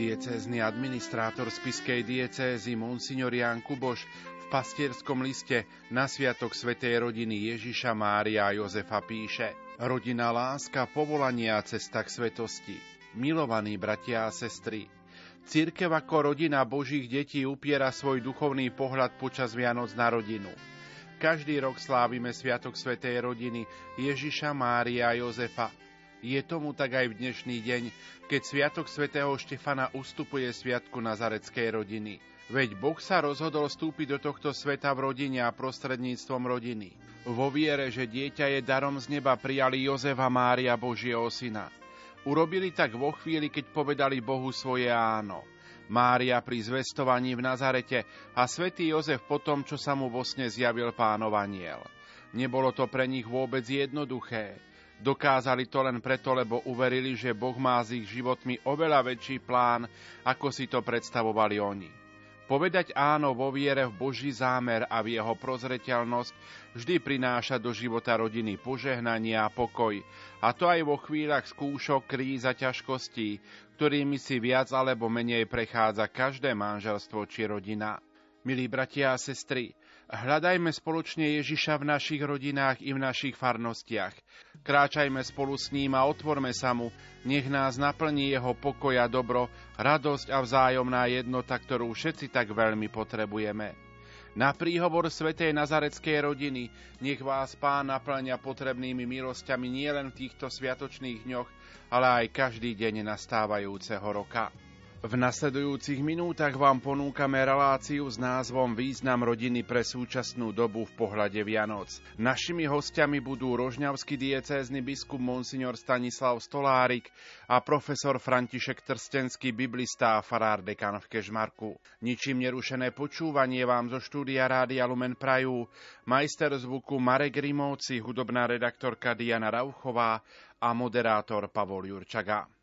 Diecézny administrátor spiskej diecézy Monsignor Jan Kuboš v pastierskom liste na sviatok Svetej rodiny Ježiša Mária a Jozefa píše Rodina láska, povolania, cesta k svetosti. Milovaní bratia a sestry, Církev ako rodina Božích detí upiera svoj duchovný pohľad počas Vianoc na rodinu. Každý rok slávime Sviatok Svetej rodiny Ježiša Mária a Jozefa, je tomu tak aj v dnešný deň, keď Sviatok svätého Štefana ustupuje Sviatku Nazareckej rodiny. Veď Boh sa rozhodol vstúpiť do tohto sveta v rodine a prostredníctvom rodiny. Vo viere, že dieťa je darom z neba, prijali Jozefa Mária Božieho syna. Urobili tak vo chvíli, keď povedali Bohu svoje áno. Mária pri zvestovaní v Nazarete a svätý Jozef po tom, čo sa mu vo sne zjavil aniel. Nebolo to pre nich vôbec jednoduché. Dokázali to len preto, lebo uverili, že Boh má s ich životmi oveľa väčší plán, ako si to predstavovali oni. Povedať áno vo viere v Boží zámer a v jeho prozreteľnosť vždy prináša do života rodiny požehnanie a pokoj, a to aj vo chvíľach skúšok, kríz a ťažkostí, ktorými si viac alebo menej prechádza každé manželstvo či rodina. Milí bratia a sestry, Hľadajme spoločne Ježiša v našich rodinách i v našich farnostiach. Kráčajme spolu s ním a otvorme sa mu, nech nás naplní jeho pokoj a dobro, radosť a vzájomná jednota, ktorú všetci tak veľmi potrebujeme. Na príhovor Svetej Nazareckej rodiny nech vás Pán naplňa potrebnými milosťami nielen v týchto sviatočných dňoch, ale aj každý deň nastávajúceho roka. V nasledujúcich minútach vám ponúkame reláciu s názvom Význam rodiny pre súčasnú dobu v pohľade Vianoc. Našimi hostiami budú rožňavský diecézny biskup Monsignor Stanislav Stolárik a profesor František Trstenský biblista a farár dekan v Kežmarku. Ničím nerušené počúvanie vám zo štúdia Rádia Lumen Prajú, majster zvuku Marek Rimovci, hudobná redaktorka Diana Rauchová a moderátor Pavol Jurčaga.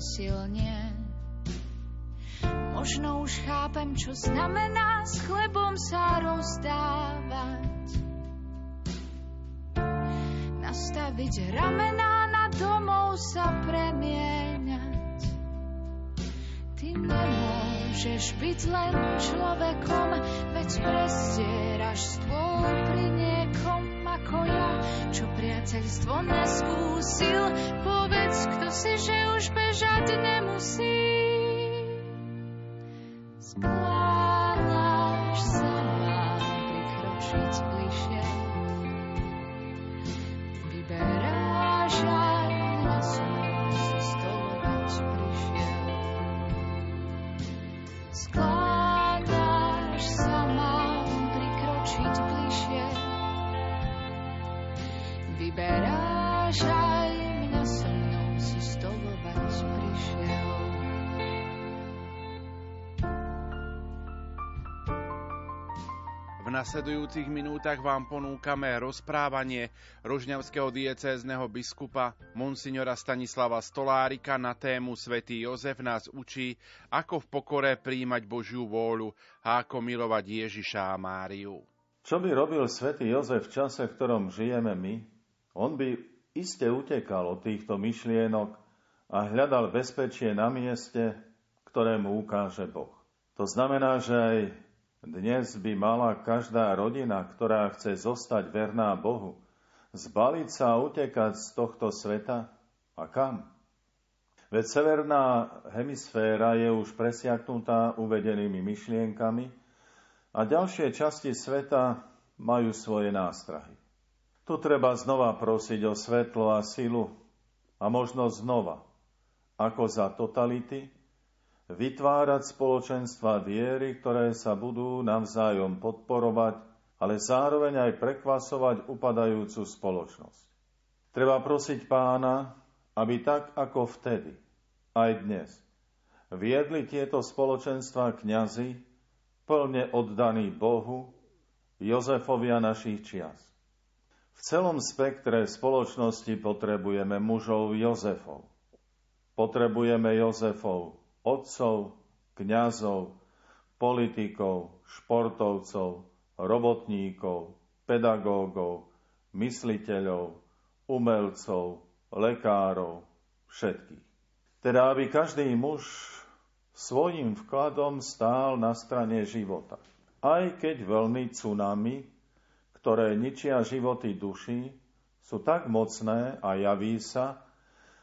Silnie. Možno už chápem, čo znamená s chlebom sa rozdávať. Nastaviť ramená na domov sa premieňať. Ty nemôžeš Môžeš byť len človekom, veď prestieraš stôl pri niekom ako ja, čo priateľstvo neskúsil. Povedz, kto si, že už bežať nemusí. Nasledujúcich minútach vám ponúkame rozprávanie rožňavského diecézneho biskupa Monsignora Stanislava Stolárika na tému Svetý Jozef nás učí, ako v pokore príjmať Božiu vôľu a ako milovať Ježiša a Máriu. Čo by robil svätý Jozef v čase, v ktorom žijeme my? On by iste utekal od týchto myšlienok a hľadal bezpečie na mieste, ktoré mu ukáže Boh. To znamená, že aj dnes by mala každá rodina, ktorá chce zostať verná Bohu, zbaliť sa a utekať z tohto sveta a kam? Veď severná hemisféra je už presiaknutá uvedenými myšlienkami a ďalšie časti sveta majú svoje nástrahy. Tu treba znova prosiť o svetlo a silu a možno znova, ako za totality, vytvárať spoločenstva viery, ktoré sa budú navzájom podporovať, ale zároveň aj prekvasovať upadajúcu spoločnosť. Treba prosiť pána, aby tak ako vtedy, aj dnes, viedli tieto spoločenstva kňazi, plne oddaní Bohu, Jozefovia našich čias. V celom spektre spoločnosti potrebujeme mužov Jozefov. Potrebujeme Jozefov otcov, kňazov, politikov, športovcov, robotníkov, pedagógov, mysliteľov, umelcov, lekárov, všetkých. Teda, aby každý muž svojim vkladom stál na strane života. Aj keď veľmi tsunami, ktoré ničia životy duší, sú tak mocné a javí sa,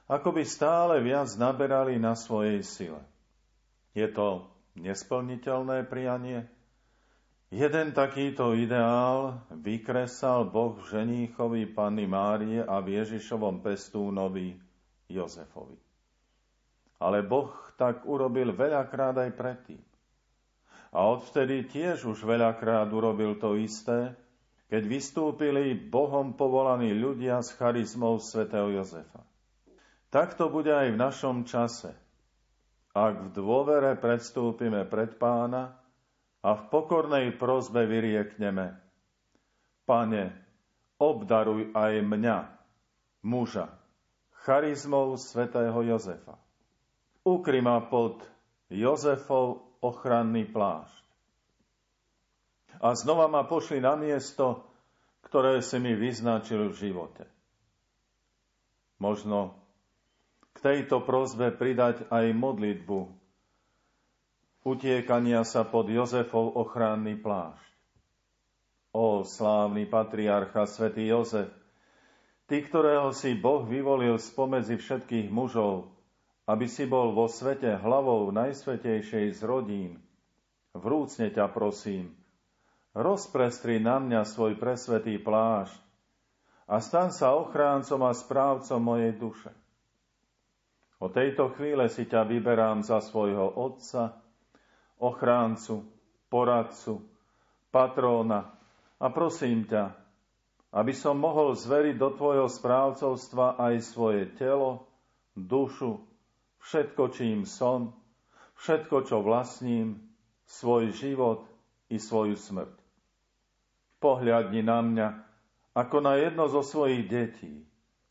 ako by stále viac naberali na svojej sile. Je to nesplniteľné prianie? Jeden takýto ideál vykresal Boh ženíchovi Panny Márie a v Ježišovom pestúnovi Jozefovi. Ale Boh tak urobil veľakrát aj predtým. A odvtedy tiež už veľakrát urobil to isté, keď vystúpili Bohom povolaní ľudia s charizmou svätého Jozefa. Tak to bude aj v našom čase. Ak v dôvere predstúpime pred pána a v pokornej prozbe vyriekneme Pane, obdaruj aj mňa, muža, charizmou svätého Jozefa. Ukry ma pod Jozefov ochranný plášť. A znova ma pošli na miesto, ktoré si mi vyznačil v živote. Možno k tejto prozbe pridať aj modlitbu utiekania sa pod Jozefov ochranný plášť. O slávny patriarcha, svätý Jozef, ty, ktorého si Boh vyvolil spomedzi všetkých mužov, aby si bol vo svete hlavou najsvetejšej z rodín, vrúcne ťa prosím, rozprestri na mňa svoj presvetý plášť a stan sa ochráncom a správcom mojej duše. O tejto chvíle si ťa vyberám za svojho otca, ochráncu, poradcu, patróna a prosím ťa, aby som mohol zveriť do tvojho správcovstva aj svoje telo, dušu, všetko, čím som, všetko, čo vlastním, svoj život i svoju smrť. Pohľadni na mňa ako na jedno zo svojich detí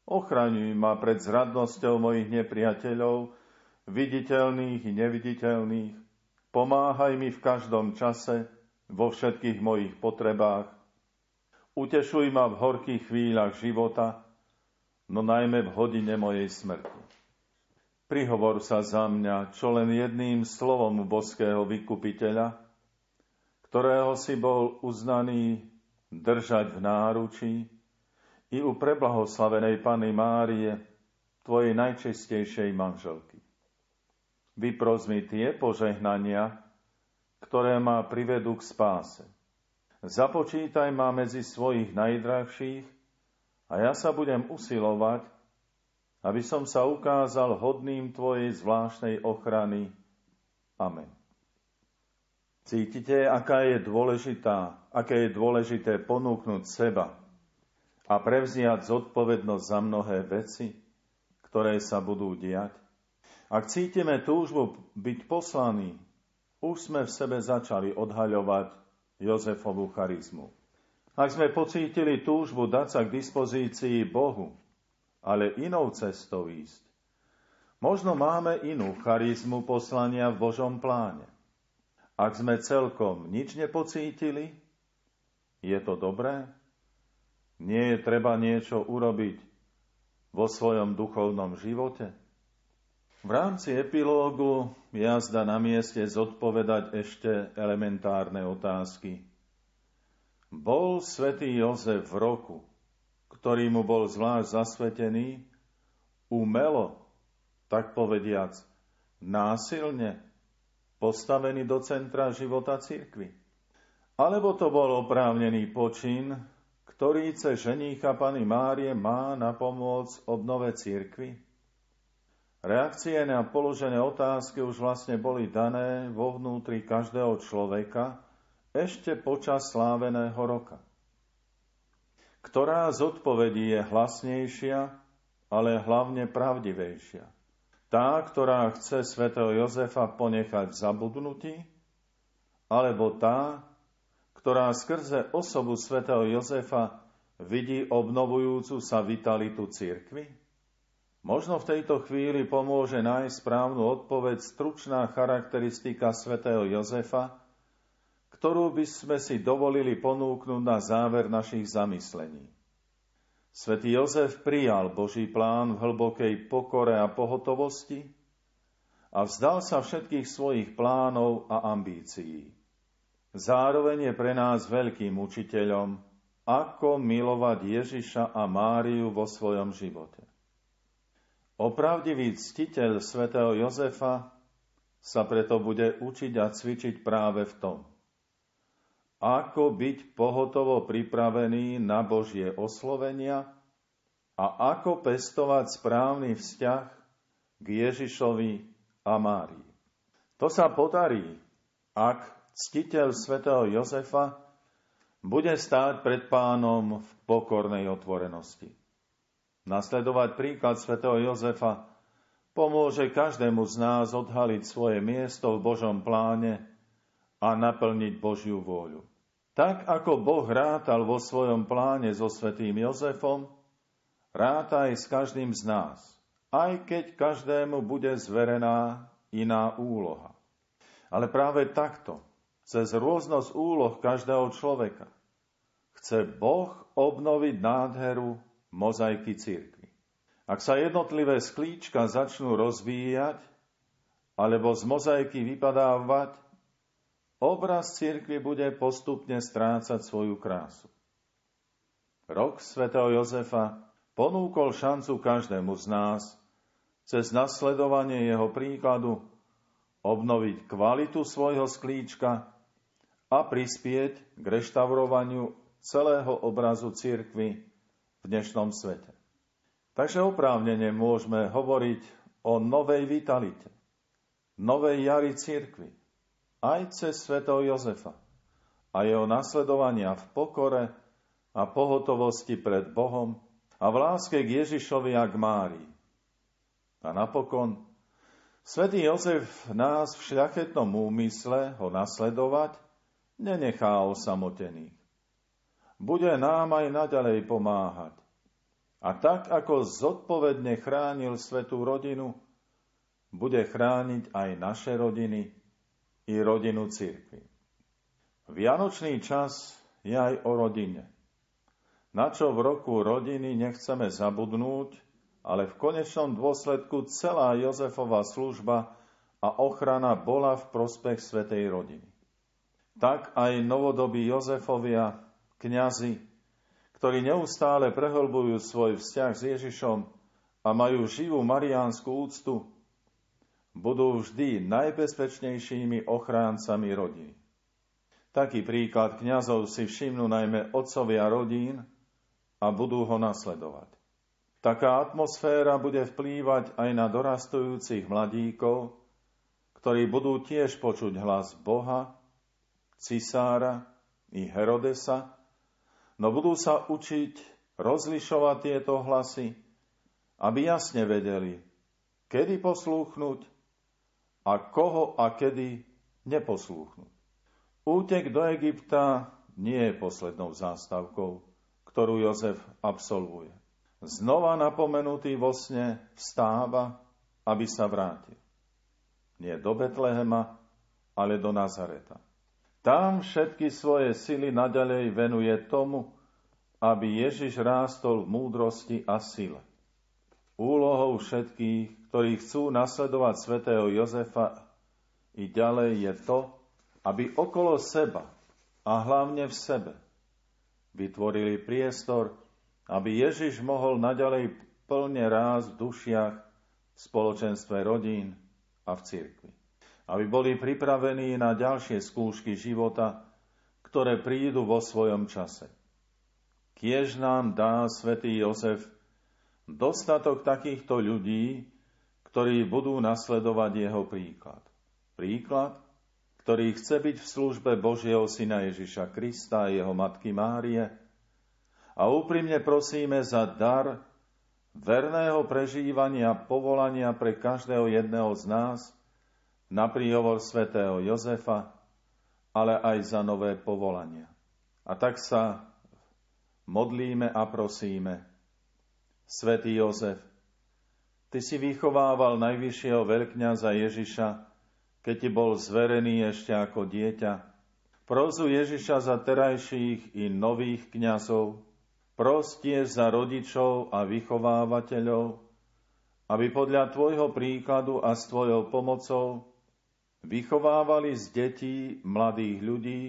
Ochraňuj ma pred zradnosťou mojich nepriateľov, viditeľných i neviditeľných. Pomáhaj mi v každom čase, vo všetkých mojich potrebách. Utešuj ma v horkých chvíľach života, no najmä v hodine mojej smrti. Prihovor sa za mňa, čo len jedným slovom boského vykupiteľa, ktorého si bol uznaný držať v náručí, i u preblahoslavenej Pany Márie, tvojej najčistejšej manželky. Vypros mi tie požehnania, ktoré ma privedú k spáse. Započítaj ma medzi svojich najdrahších a ja sa budem usilovať, aby som sa ukázal hodným Tvojej zvláštnej ochrany. Amen. Cítite, aká je dôležitá, aké je dôležité ponúknuť seba, a prevziať zodpovednosť za mnohé veci, ktoré sa budú diať? Ak cítime túžbu byť poslaní, už sme v sebe začali odhaľovať Jozefovú charizmu. Ak sme pocítili túžbu dať sa k dispozícii Bohu, ale inou cestou ísť, možno máme inú charizmu poslania v Božom pláne. Ak sme celkom nič nepocítili, je to dobré? Nie je treba niečo urobiť vo svojom duchovnom živote? V rámci epilógu jazda na mieste zodpovedať ešte elementárne otázky. Bol svätý Jozef v roku, ktorý mu bol zvlášť zasvetený, umelo, tak povediac, násilne postavený do centra života cirkvy? Alebo to bol oprávnený počin, ktorý cez ženícha Pany Márie má na pomoc obnove cirkvy? Reakcie na položené otázky už vlastne boli dané vo vnútri každého človeka ešte počas sláveného roka. Ktorá z odpovedí je hlasnejšia, ale hlavne pravdivejšia? Tá, ktorá chce svätého Jozefa ponechať v zabudnutí, alebo tá, ktorá skrze osobu svätého Jozefa vidí obnovujúcu sa vitalitu cirkvy? Možno v tejto chvíli pomôže nájsť správnu odpoveď stručná charakteristika svätého Jozefa, ktorú by sme si dovolili ponúknuť na záver našich zamyslení. Svetý Jozef prijal Boží plán v hlbokej pokore a pohotovosti a vzdal sa všetkých svojich plánov a ambícií. Zároveň je pre nás veľkým učiteľom, ako milovať Ježiša a Máriu vo svojom živote. Opravdivý ctiteľ svätého Jozefa sa preto bude učiť a cvičiť práve v tom. Ako byť pohotovo pripravený na Božie oslovenia a ako pestovať správny vzťah k Ježišovi a Márii. To sa podarí, ak ctiteľ svätého Jozefa bude stáť pred pánom v pokornej otvorenosti. Nasledovať príklad svätého Jozefa pomôže každému z nás odhaliť svoje miesto v Božom pláne a naplniť Božiu vôľu. Tak ako Boh rátal vo svojom pláne so svätým Jozefom, ráta aj s každým z nás, aj keď každému bude zverená iná úloha. Ale práve takto, cez rôznosť úloh každého človeka, chce Boh obnoviť nádheru mozaiky církvy. Ak sa jednotlivé sklíčka začnú rozvíjať alebo z mozaiky vypadávať, obraz církvy bude postupne strácať svoju krásu. Rok svätého Jozefa ponúkol šancu každému z nás cez nasledovanie jeho príkladu obnoviť kvalitu svojho sklíčka a prispieť k reštaurovaniu celého obrazu cirkvy v dnešnom svete. Takže oprávnene môžeme hovoriť o novej vitalite, novej jari cirkvi, aj cez svetov Jozefa a jeho nasledovania v pokore a pohotovosti pred Bohom a v láske k Ježišovi a k Márii. A napokon, svätý Jozef nás v šľachetnom úmysle ho nasledovať nenechá osamotených bude nám aj naďalej pomáhať. A tak, ako zodpovedne chránil svetú rodinu, bude chrániť aj naše rodiny i rodinu cirkvi. Vianočný čas je aj o rodine. Na čo v roku rodiny nechceme zabudnúť, ale v konečnom dôsledku celá Jozefova služba a ochrana bola v prospech svetej rodiny. Tak aj novodobí Jozefovia kňazi, ktorí neustále prehlbujú svoj vzťah s Ježišom a majú živú mariánsku úctu, budú vždy najbezpečnejšími ochráncami rodín. Taký príklad kňazov si všimnú najmä otcovia rodín a budú ho nasledovať. Taká atmosféra bude vplývať aj na dorastujúcich mladíkov, ktorí budú tiež počuť hlas Boha, cisára i Herodesa no budú sa učiť rozlišovať tieto hlasy, aby jasne vedeli, kedy poslúchnuť a koho a kedy neposlúchnuť. Útek do Egypta nie je poslednou zástavkou, ktorú Jozef absolvuje. Znova napomenutý vo sne vstáva, aby sa vrátil. Nie do Betlehema, ale do Nazareta. Tam všetky svoje sily naďalej venuje tomu, aby Ježiš rástol v múdrosti a sile. Úlohou všetkých, ktorí chcú nasledovať svätého Jozefa i ďalej je to, aby okolo seba a hlavne v sebe vytvorili priestor, aby Ježiš mohol naďalej plne rásť v dušiach, v spoločenstve rodín a v cirkvi. Aby boli pripravení na ďalšie skúšky života, ktoré prídu vo svojom čase. Kiež nám dá svätý Jozef dostatok takýchto ľudí, ktorí budú nasledovať jeho príklad. Príklad, ktorý chce byť v službe Božieho Syna Ježiša Krista a jeho matky Márie a úprimne prosíme za dar verného prežívania povolania pre každého jedného z nás na príhovor svätého Jozefa, ale aj za nové povolania. A tak sa modlíme a prosíme, Svetý Jozef, Ty si vychovával najvyššieho veľkňaza Ježiša, keď ti bol zverený ešte ako dieťa. Prozu Ježiša za terajších i nových kňazov, prostie za rodičov a vychovávateľov, aby podľa Tvojho príkladu a s Tvojou pomocou vychovávali z detí mladých ľudí,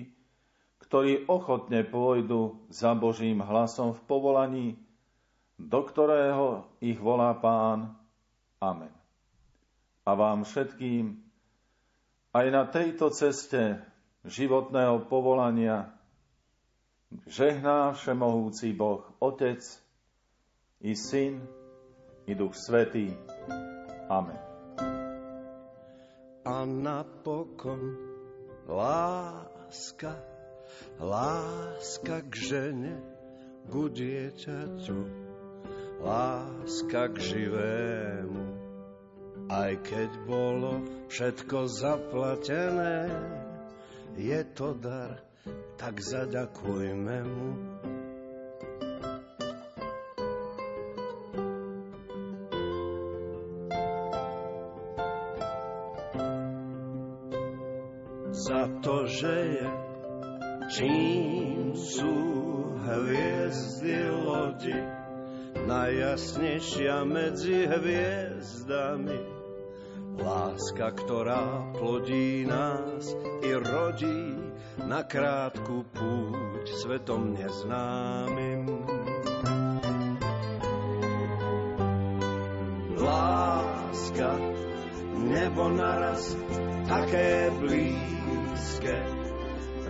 ktorí ochotne pôjdu za Božím hlasom v povolaní, do ktorého ich volá Pán. Amen. A vám všetkým aj na tejto ceste životného povolania žehná všemohúci Boh, Otec i Syn i Duch Svetý. Amen. A napokon láska, láska k žene, ku dieťaťu láska k živému. Aj keď bolo všetko zaplatené, je to dar, tak zaďakujme mu. Najjasnejšia medzi hviezdami. Láska, ktorá plodí nás i rodí na krátku púť svetom neznámym. Láska, nebo naraz také blízke,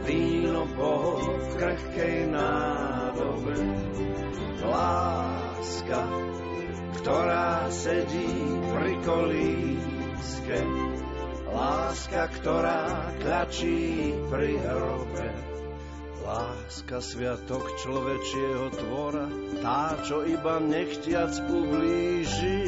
víno Boh v krehkej nádobe. Láska, ktorá sedí pri kolíske. Láska, ktorá tlačí pri hrobe. Láska sviatok človečieho tvora, tá, čo iba nechtiac ublíži.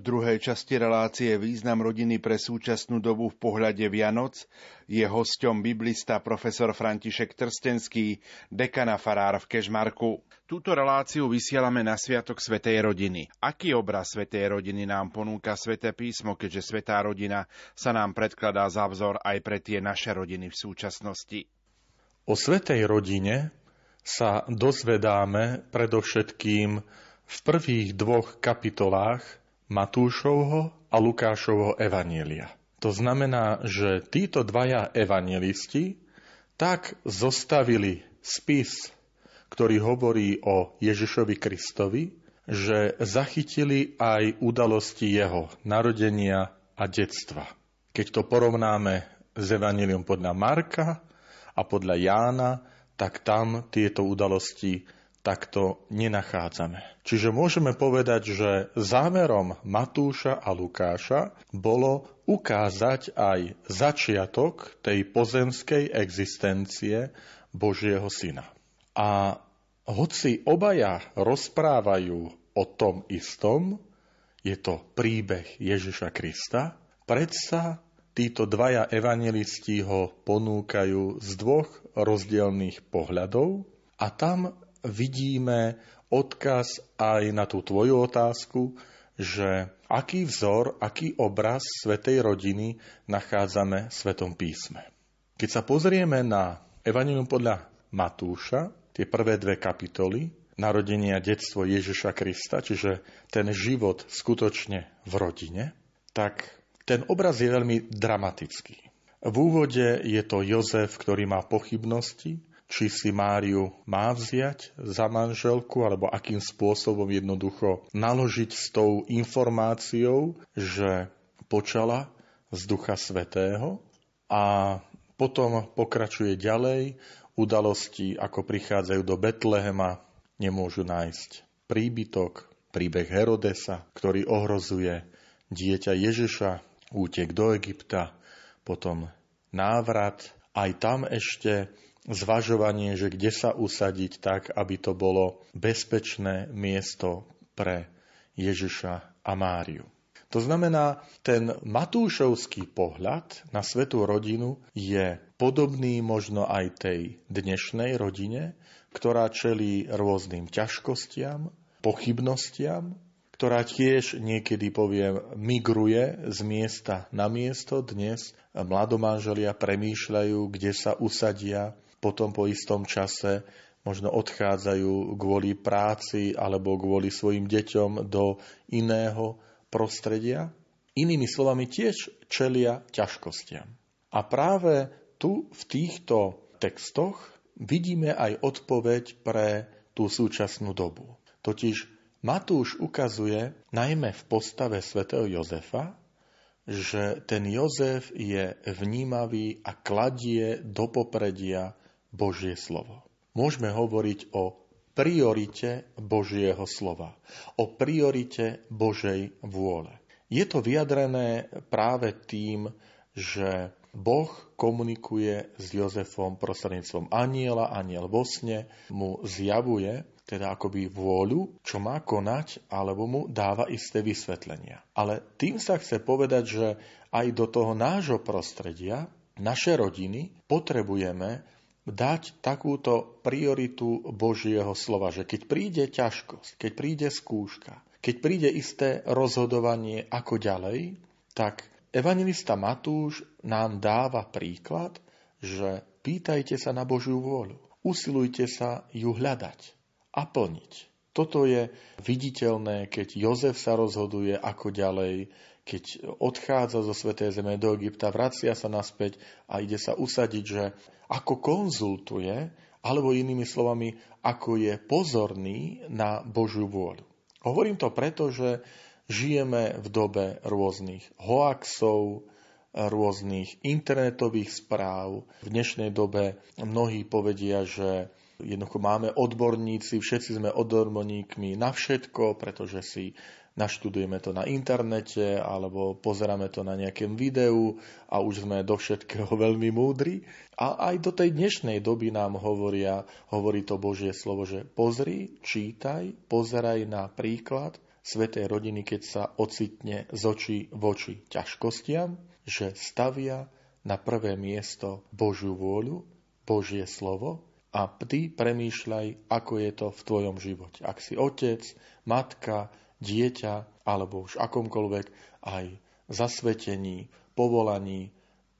Druhej časti relácie Význam rodiny pre súčasnú dobu v pohľade Vianoc je hosťom biblista profesor František Trstenský, dekana farár v Kežmarku. Túto reláciu vysielame na Sviatok Svetej rodiny. Aký obraz Svetej rodiny nám ponúka Sveté písmo, keďže Svetá rodina sa nám predkladá za vzor aj pre tie naše rodiny v súčasnosti? O Svetej rodine sa dozvedáme predovšetkým v v prvých dvoch kapitolách Matúšovho a Lukášovho evanielia. To znamená, že títo dvaja evangelisti tak zostavili spis, ktorý hovorí o Ježišovi Kristovi, že zachytili aj udalosti jeho narodenia a detstva. Keď to porovnáme s Evangelium podľa Marka a podľa Jána, tak tam tieto udalosti takto nenachádzame. Čiže môžeme povedať, že zámerom Matúša a Lukáša bolo ukázať aj začiatok tej pozemskej existencie Božieho Syna. A hoci obaja rozprávajú o tom istom, je to príbeh Ježiša Krista, predsa títo dvaja evangelisti ho ponúkajú z dvoch rozdielných pohľadov a tam vidíme odkaz aj na tú tvoju otázku, že aký vzor, aký obraz svetej rodiny nachádzame v Svetom písme. Keď sa pozrieme na Evangelium podľa Matúša, tie prvé dve kapitoly, narodenie a detstvo Ježiša Krista, čiže ten život skutočne v rodine, tak ten obraz je veľmi dramatický. V úvode je to Jozef, ktorý má pochybnosti, či si Máriu má vziať za manželku, alebo akým spôsobom jednoducho naložiť s tou informáciou, že počala z Ducha Svetého a potom pokračuje ďalej, udalosti, ako prichádzajú do Betlehema, nemôžu nájsť príbytok, príbeh Herodesa, ktorý ohrozuje dieťa Ježiša, útek do Egypta, potom návrat, aj tam ešte zvažovanie, že kde sa usadiť tak, aby to bolo bezpečné miesto pre Ježiša a Máriu. To znamená, ten Matúšovský pohľad na svetú rodinu je podobný možno aj tej dnešnej rodine, ktorá čelí rôznym ťažkostiam, pochybnostiam, ktorá tiež niekedy, poviem, migruje z miesta na miesto. Dnes mladomáželia premýšľajú, kde sa usadia, potom po istom čase možno odchádzajú kvôli práci alebo kvôli svojim deťom do iného prostredia. Inými slovami tiež čelia ťažkostiam. A práve tu v týchto textoch vidíme aj odpoveď pre tú súčasnú dobu. Totiž Matúš ukazuje najmä v postave svätého Jozefa, že ten Jozef je vnímavý a kladie do popredia Božie slovo. Môžeme hovoriť o priorite Božieho slova, o priorite Božej vôle. Je to vyjadrené práve tým, že Boh komunikuje s Jozefom prostredníctvom aniela, aniel vo sne mu zjavuje, teda akoby vôľu, čo má konať, alebo mu dáva isté vysvetlenia. Ale tým sa chce povedať, že aj do toho nášho prostredia, naše rodiny, potrebujeme dať takúto prioritu Božieho slova, že keď príde ťažkosť, keď príde skúška, keď príde isté rozhodovanie ako ďalej, tak evangelista Matúš nám dáva príklad, že pýtajte sa na Božiu vôľu, usilujte sa ju hľadať a plniť. Toto je viditeľné, keď Jozef sa rozhoduje ako ďalej, keď odchádza zo Svetej Zeme do Egypta, vracia sa naspäť a ide sa usadiť, že ako konzultuje, alebo inými slovami, ako je pozorný na Božiu vôľu. Hovorím to preto, že žijeme v dobe rôznych hoaxov, rôznych internetových správ. V dnešnej dobe mnohí povedia, že jednoducho máme odborníci, všetci sme odborníkmi na všetko, pretože si naštudujeme to na internete alebo pozeráme to na nejakém videu a už sme do všetkého veľmi múdri. A aj do tej dnešnej doby nám hovoria, hovorí to Božie slovo, že pozri, čítaj, pozeraj na príklad svetej rodiny, keď sa ocitne z očí v oči ťažkostiam, že stavia na prvé miesto Božiu vôľu, Božie slovo a ty premýšľaj, ako je to v tvojom živote. Ak si otec, matka, dieťa alebo už akomkoľvek aj zasvetení, povolaní,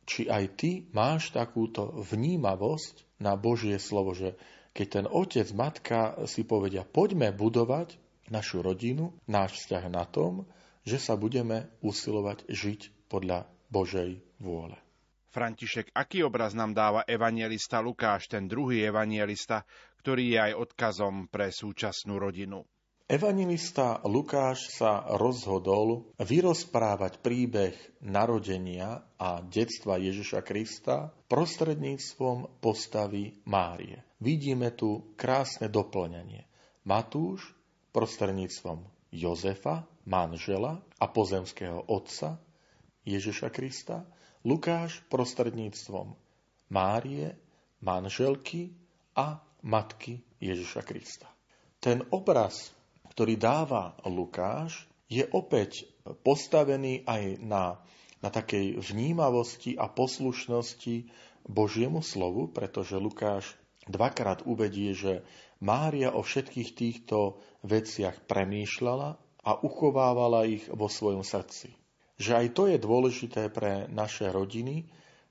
či aj ty máš takúto vnímavosť na Božie slovo, že keď ten otec, matka si povedia, poďme budovať našu rodinu, náš vzťah na tom, že sa budeme usilovať žiť podľa Božej vôle. František, aký obraz nám dáva evangelista Lukáš, ten druhý evangelista, ktorý je aj odkazom pre súčasnú rodinu? Evangelista Lukáš sa rozhodol vyrozprávať príbeh narodenia a detstva Ježiša Krista prostredníctvom postavy Márie. Vidíme tu krásne doplňanie. Matúš prostredníctvom Jozefa, manžela a pozemského otca Ježiša Krista, Lukáš prostredníctvom Márie, manželky a matky Ježiša Krista. Ten obraz ktorý dáva Lukáš, je opäť postavený aj na, na takej vnímavosti a poslušnosti Božiemu slovu, pretože Lukáš dvakrát uvedie, že Mária o všetkých týchto veciach premýšľala a uchovávala ich vo svojom srdci. Že aj to je dôležité pre naše rodiny,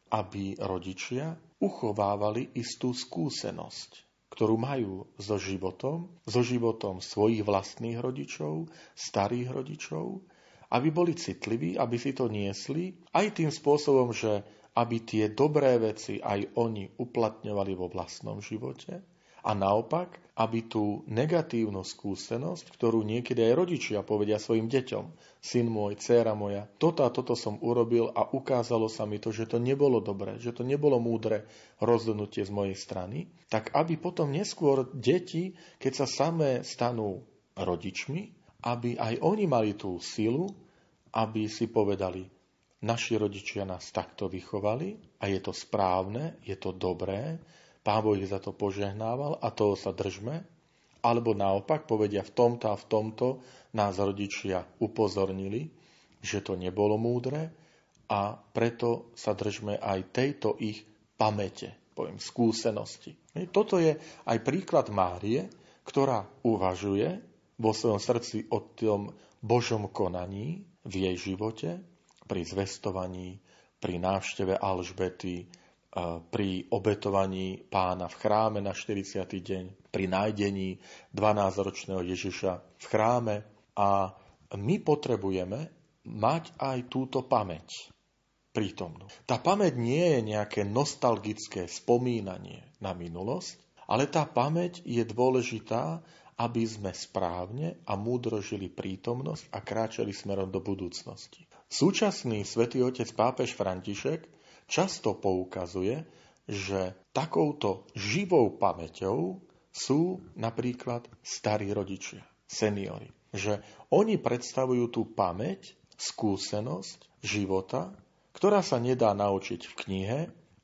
aby rodičia uchovávali istú skúsenosť ktorú majú so životom, so životom svojich vlastných rodičov, starých rodičov, aby boli citliví, aby si to niesli, aj tým spôsobom, že aby tie dobré veci aj oni uplatňovali vo vlastnom živote, a naopak, aby tú negatívnu skúsenosť, ktorú niekedy aj rodičia povedia svojim deťom, syn môj, dcéra moja, toto a toto som urobil a ukázalo sa mi to, že to nebolo dobré, že to nebolo múdre rozhodnutie z mojej strany, tak aby potom neskôr deti, keď sa samé stanú rodičmi, aby aj oni mali tú silu, aby si povedali, naši rodičia nás takto vychovali a je to správne, je to dobré, Pán Boh za to požehnával a toho sa držme, alebo naopak povedia v tomto a v tomto nás rodičia upozornili, že to nebolo múdre a preto sa držme aj tejto ich pamäte, poviem, skúsenosti. Toto je aj príklad Márie, ktorá uvažuje vo svojom srdci o tom Božom konaní v jej živote, pri zvestovaní, pri návšteve Alžbety, pri obetovaní pána v chráme na 40. deň, pri nájdení 12-ročného Ježiša v chráme a my potrebujeme mať aj túto pamäť prítomnú. Tá pamäť nie je nejaké nostalgické spomínanie na minulosť, ale tá pamäť je dôležitá, aby sme správne a múdro žili prítomnosť a kráčali smerom do budúcnosti. Súčasný svätý otec pápež František často poukazuje, že takouto živou pamäťou sú napríklad starí rodičia, seniory. Že oni predstavujú tú pamäť, skúsenosť života, ktorá sa nedá naučiť v knihe,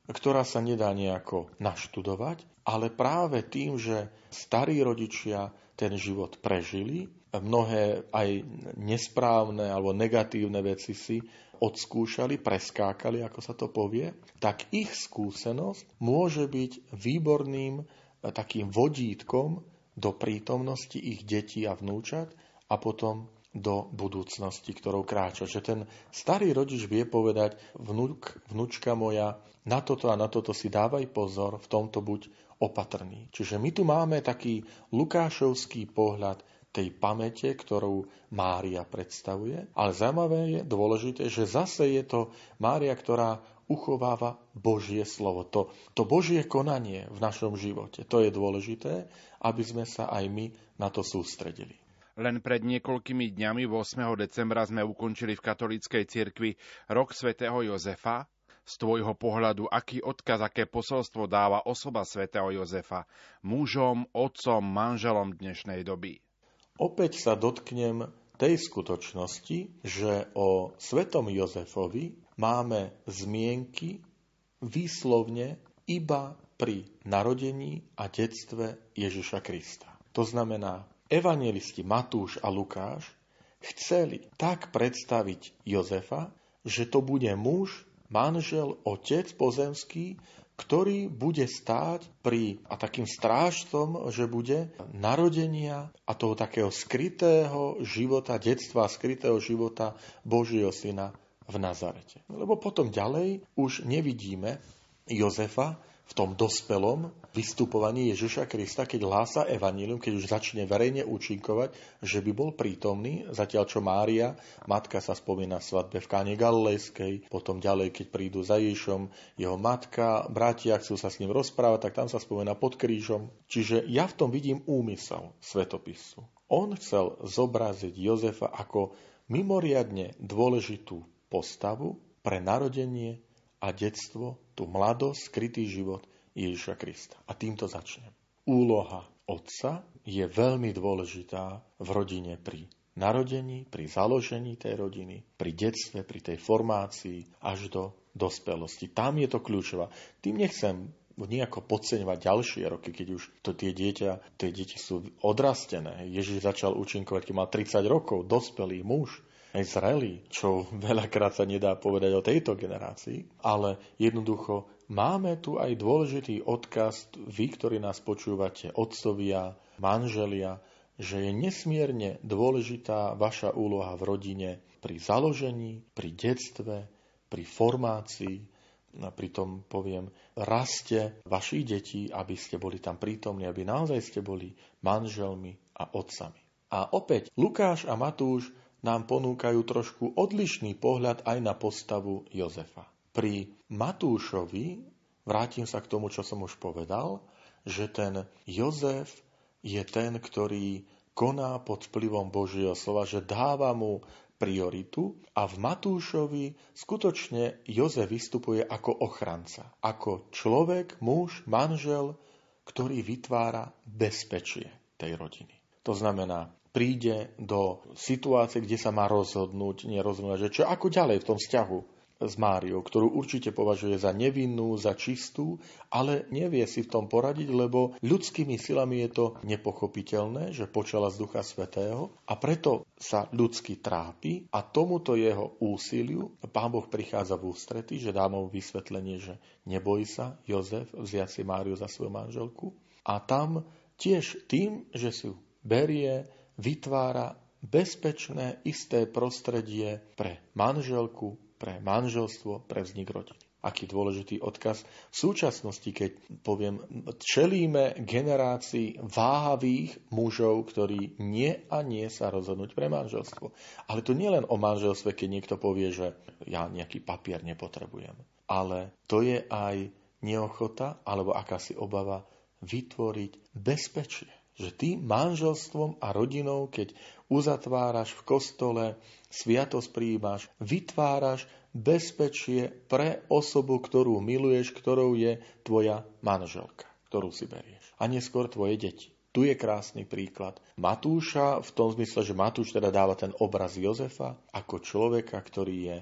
ktorá sa nedá nejako naštudovať, ale práve tým, že starí rodičia ten život prežili, mnohé aj nesprávne alebo negatívne veci si odskúšali, preskákali, ako sa to povie, tak ich skúsenosť môže byť výborným eh, takým vodítkom do prítomnosti ich detí a vnúčat a potom do budúcnosti, ktorou kráča. Že ten starý rodič vie povedať, vnúk, vnúčka moja, na toto a na toto si dávaj pozor, v tomto buď opatrný. Čiže my tu máme taký lukášovský pohľad tej pamäte, ktorú Mária predstavuje. Ale zaujímavé je, dôležité, že zase je to Mária, ktorá uchováva Božie slovo. To, to Božie konanie v našom živote. To je dôležité, aby sme sa aj my na to sústredili. Len pred niekoľkými dňami 8. decembra sme ukončili v katolíckej cirkvi rok svätého Jozefa. Z tvojho pohľadu, aký odkaz, aké posolstvo dáva osoba svätého Jozefa mužom, otcom, manželom dnešnej doby? Opäť sa dotknem tej skutočnosti, že o svetom Jozefovi máme zmienky výslovne iba pri narodení a detstve Ježiša Krista. To znamená, evangelisti Matúš a Lukáš chceli tak predstaviť Jozefa, že to bude muž, manžel, otec pozemský, ktorý bude stáť pri, a takým strážcom, že bude narodenia a toho takého skrytého života, detstva, skrytého života Božieho syna v Nazarete. Lebo potom ďalej už nevidíme Jozefa v tom dospelom vystupovaní Ježiša Krista, keď hlása evanílium, keď už začne verejne účinkovať, že by bol prítomný, zatiaľ čo Mária, matka sa spomína v svadbe v Káne Galilejskej, potom ďalej, keď prídu za Ježišom, jeho matka, bratia chcú sa s ním rozprávať, tak tam sa spomína pod krížom. Čiže ja v tom vidím úmysel svetopisu. On chcel zobraziť Jozefa ako mimoriadne dôležitú postavu pre narodenie a detstvo, tú mladosť, skrytý život Ježiša Krista. A týmto začnem. Úloha otca je veľmi dôležitá v rodine pri narodení, pri založení tej rodiny, pri detstve, pri tej formácii až do dospelosti. Tam je to kľúčová. Tým nechcem nejako podceňovať ďalšie roky, keď už to tie dieťa, tie deti sú odrastené. Ježiš začal účinkovať, keď mal 30 rokov, dospelý muž zrelý, čo veľakrát sa nedá povedať o tejto generácii, ale jednoducho máme tu aj dôležitý odkaz, vy, ktorí nás počúvate, otcovia, manželia, že je nesmierne dôležitá vaša úloha v rodine pri založení, pri detstve, pri formácii, pri tom poviem raste vašich detí, aby ste boli tam prítomní, aby naozaj ste boli manželmi a otcami. A opäť Lukáš a Matúš nám ponúkajú trošku odlišný pohľad aj na postavu Jozefa. Pri Matúšovi, vrátim sa k tomu, čo som už povedal, že ten Jozef je ten, ktorý koná pod vplyvom Božieho slova, že dáva mu prioritu a v Matúšovi skutočne Jozef vystupuje ako ochranca, ako človek, muž, manžel, ktorý vytvára bezpečie tej rodiny. To znamená, príde do situácie, kde sa má rozhodnúť, nerozhodnúť, že čo ako ďalej v tom vzťahu s Máriou, ktorú určite považuje za nevinnú, za čistú, ale nevie si v tom poradiť, lebo ľudskými silami je to nepochopiteľné, že počala z Ducha Svetého a preto sa ľudsky trápi a tomuto jeho úsiliu Pán Boh prichádza v ústrety, že dá mu vysvetlenie, že neboj sa, Jozef, vziať si Máriu za svoju manželku. A tam tiež tým, že si ju berie, vytvára bezpečné, isté prostredie pre manželku, pre manželstvo, pre vznik rodiny. Aký dôležitý odkaz v súčasnosti, keď poviem, čelíme generácii váhavých mužov, ktorí nie a nie sa rozhodnúť pre manželstvo. Ale to nie len o manželstve, keď niekto povie, že ja nejaký papier nepotrebujem. Ale to je aj neochota alebo akási obava vytvoriť bezpečie že ty manželstvom a rodinou, keď uzatváraš v kostole, sviatosť prijímaš, vytváraš bezpečie pre osobu, ktorú miluješ, ktorou je tvoja manželka, ktorú si berieš. A neskôr tvoje deti. Tu je krásny príklad Matúša v tom zmysle, že Matúš teda dáva ten obraz Jozefa ako človeka, ktorý je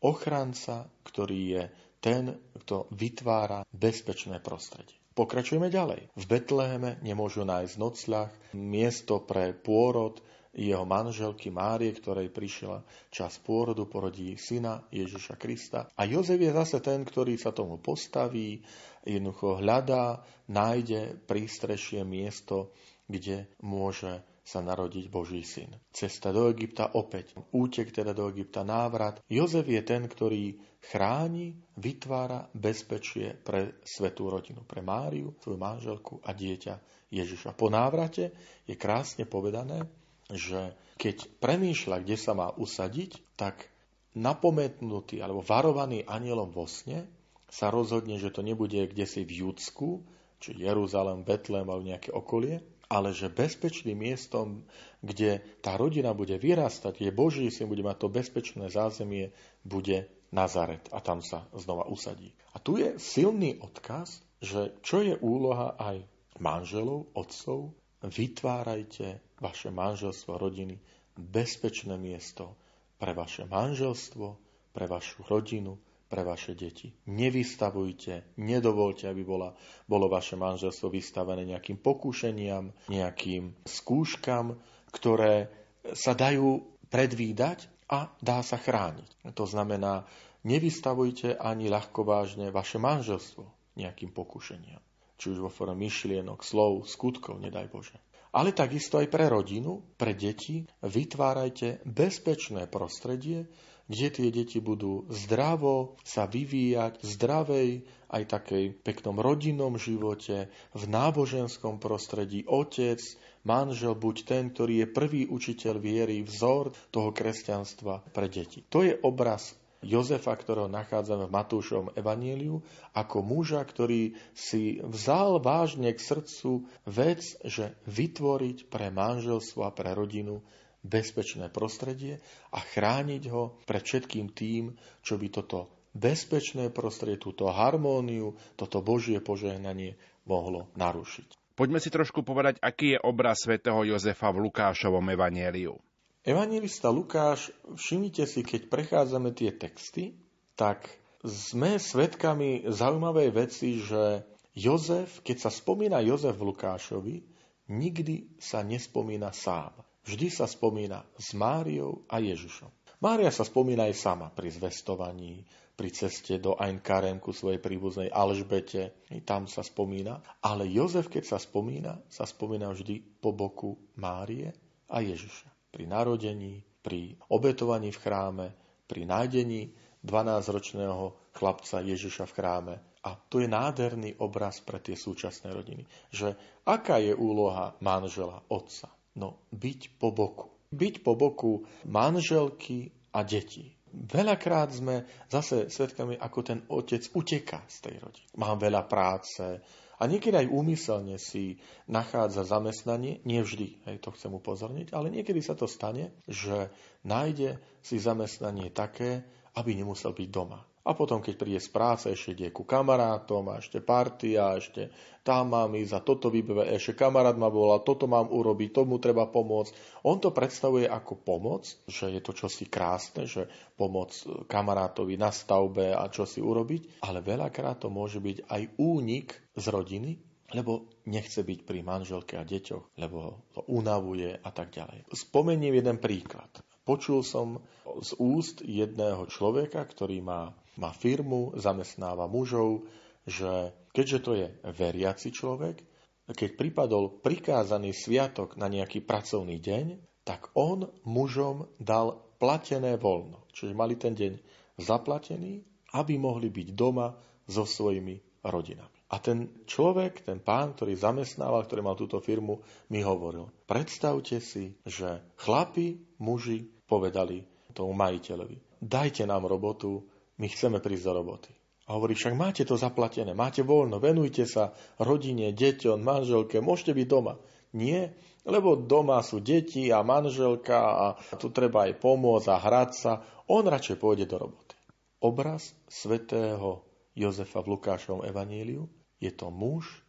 ochranca, ktorý je ten, kto vytvára bezpečné prostredie. Pokračujeme ďalej. V Betleheme nemôžu nájsť nocľah, miesto pre pôrod jeho manželky Márie, ktorej prišiel čas pôrodu, porodí syna Ježiša Krista. A Jozef je zase ten, ktorý sa tomu postaví, jednoducho hľadá, nájde prístrešie miesto, kde môže sa narodiť Boží syn. Cesta do Egypta opäť. Útek teda do Egypta, návrat. Jozef je ten, ktorý chráni, vytvára bezpečie pre svetú rodinu, pre Máriu, svoju manželku a dieťa Ježiša. Po návrate je krásne povedané, že keď premýšľa, kde sa má usadiť, tak napomenutý alebo varovaný anielom vo sne sa rozhodne, že to nebude kde si v Judsku, či Jeruzalem, Betlém alebo nejaké okolie, ale že bezpečným miestom, kde tá rodina bude vyrastať, je Boží syn, bude mať to bezpečné zázemie, bude Nazaret a tam sa znova usadí. A tu je silný odkaz, že čo je úloha aj manželov, otcov, vytvárajte vaše manželstvo, rodiny, bezpečné miesto pre vaše manželstvo, pre vašu rodinu, pre vaše deti. Nevystavujte, nedovolte, aby bola, bolo vaše manželstvo vystavené nejakým pokúšeniam, nejakým skúškam, ktoré sa dajú predvídať a dá sa chrániť. To znamená, nevystavujte ani ľahko vážne vaše manželstvo nejakým pokušeniam. Či už vo forme myšlienok, slov, skutkov, nedaj Bože. Ale takisto aj pre rodinu, pre deti vytvárajte bezpečné prostredie, kde tie deti budú zdravo sa vyvíjať v zdravej, aj takej peknom rodinnom živote, v náboženskom prostredí, otec, manžel, buď ten, ktorý je prvý učiteľ viery, vzor toho kresťanstva pre deti. To je obraz Jozefa, ktorého nachádzame v Matúšovom evaníliu, ako muža, ktorý si vzal vážne k srdcu vec, že vytvoriť pre manželstvo a pre rodinu bezpečné prostredie a chrániť ho pred všetkým tým, čo by toto bezpečné prostredie, túto harmóniu, toto Božie požehnanie mohlo narušiť. Poďme si trošku povedať, aký je obraz svätého Jozefa v Lukášovom evanieliu. Evangelista Lukáš, všimnite si, keď prechádzame tie texty, tak sme svedkami zaujímavej veci, že Jozef, keď sa spomína Jozef v Lukášovi, nikdy sa nespomína sám. Vždy sa spomína s Máriou a Ježišom. Mária sa spomína aj sama pri zvestovaní, pri ceste do Ein Karem ku svojej príbuznej Alžbete. Tam sa spomína. Ale Jozef, keď sa spomína, sa spomína vždy po boku Márie a Ježiša pri narodení, pri obetovaní v chráme, pri nájdení 12-ročného chlapca Ježiša v chráme. A to je nádherný obraz pre tie súčasné rodiny. Že aká je úloha manžela, otca? No, byť po boku. Byť po boku manželky a detí. Veľakrát sme zase svedkami, ako ten otec uteká z tej rodiny. Mám veľa práce, a niekedy aj úmyselne si nachádza zamestnanie, nie vždy, hej, to chcem upozorniť, ale niekedy sa to stane, že nájde si zamestnanie také, aby nemusel byť doma. A potom, keď príde z práce, ešte ide ku kamarátom a ešte party a ešte tam mám ísť a toto vybeve, ešte kamarát ma volá, toto mám urobiť, tomu treba pomôcť. On to predstavuje ako pomoc, že je to čosi krásne, že pomoc kamarátovi na stavbe a čo si urobiť, ale veľakrát to môže byť aj únik z rodiny, lebo nechce byť pri manželke a deťoch, lebo to unavuje a tak ďalej. Spomeniem jeden príklad. Počul som z úst jedného človeka, ktorý má má firmu, zamestnáva mužov, že keďže to je veriaci človek, keď pripadol prikázaný sviatok na nejaký pracovný deň, tak on mužom dal platené voľno. Čiže mali ten deň zaplatený, aby mohli byť doma so svojimi rodinami. A ten človek, ten pán, ktorý zamestnával, ktorý mal túto firmu, mi hovoril, predstavte si, že chlapi, muži povedali tomu majiteľovi, dajte nám robotu, my chceme prísť do roboty. A hovorí, však máte to zaplatené, máte voľno, venujte sa rodine, deťom, manželke, môžete byť doma. Nie, lebo doma sú deti a manželka a tu treba aj pomôcť a hrať sa. On radšej pôjde do roboty. Obraz svätého Jozefa v Lukášovom evaníliu je to muž,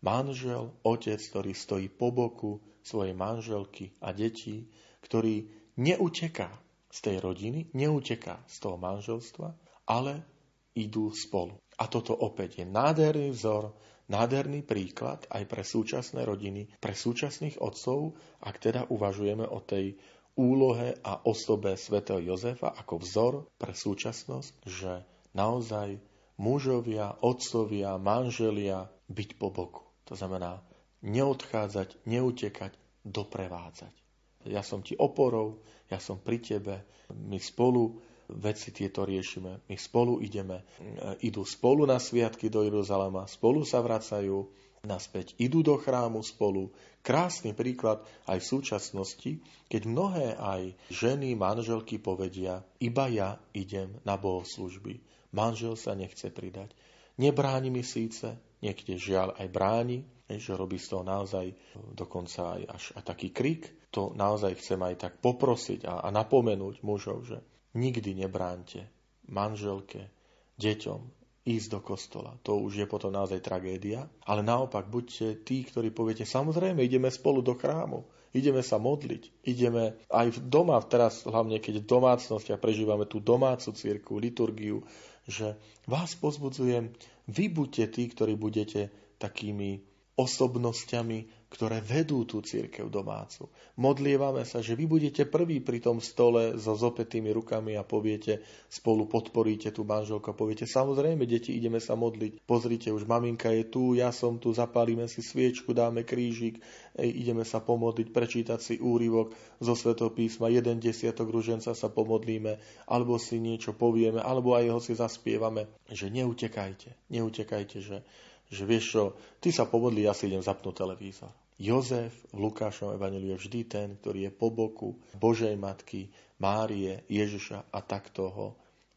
manžel, otec, ktorý stojí po boku svojej manželky a detí, ktorý neuteká z tej rodiny, neuteká z toho manželstva, ale idú spolu. A toto opäť je nádherný vzor, nádherný príklad aj pre súčasné rodiny, pre súčasných otcov, ak teda uvažujeme o tej úlohe a osobe svätého Jozefa ako vzor pre súčasnosť, že naozaj mužovia, otcovia, manželia byť po boku. To znamená neodchádzať, neutekať, doprevádzať. Ja som ti oporou, ja som pri tebe, my spolu veci tieto riešime. My spolu ideme, idú spolu na sviatky do Jeruzalema, spolu sa vracajú naspäť, idú do chrámu spolu. Krásny príklad aj v súčasnosti, keď mnohé aj ženy, manželky povedia, iba ja idem na bohoslužby. Manžel sa nechce pridať. Nebráni mi síce, niekde žiaľ aj bráni, že robí z toho naozaj dokonca aj až aj taký krik. To naozaj chcem aj tak poprosiť a, a napomenúť mužov, že Nikdy nebránte manželke, deťom ísť do kostola. To už je potom naozaj tragédia. Ale naopak, buďte tí, ktorí poviete, samozrejme, ideme spolu do chrámu, ideme sa modliť, ideme aj doma, teraz hlavne keď v domácnostiach prežívame tú domácu cirku, liturgiu, že vás pozbudzujem, vy buďte tí, ktorí budete takými osobnosťami, ktoré vedú tú církev domácu. Modlievame sa, že vy budete prví pri tom stole so zopetými rukami a poviete, spolu podporíte tú manželku a poviete, samozrejme, deti, ideme sa modliť. Pozrite, už maminka je tu, ja som tu, zapálime si sviečku, dáme krížik, ideme sa pomodliť, prečítať si úryvok zo Svetopísma, jeden desiatok ruženca sa pomodlíme, alebo si niečo povieme, alebo aj ho si zaspievame, že neutekajte, neutekajte, že že vieš čo, ty sa pomodli, ja si idem zapnúť televízor. Jozef v Lukášovom evaneliu je vždy ten, ktorý je po boku Božej Matky, Márie, Ježiša a takto ho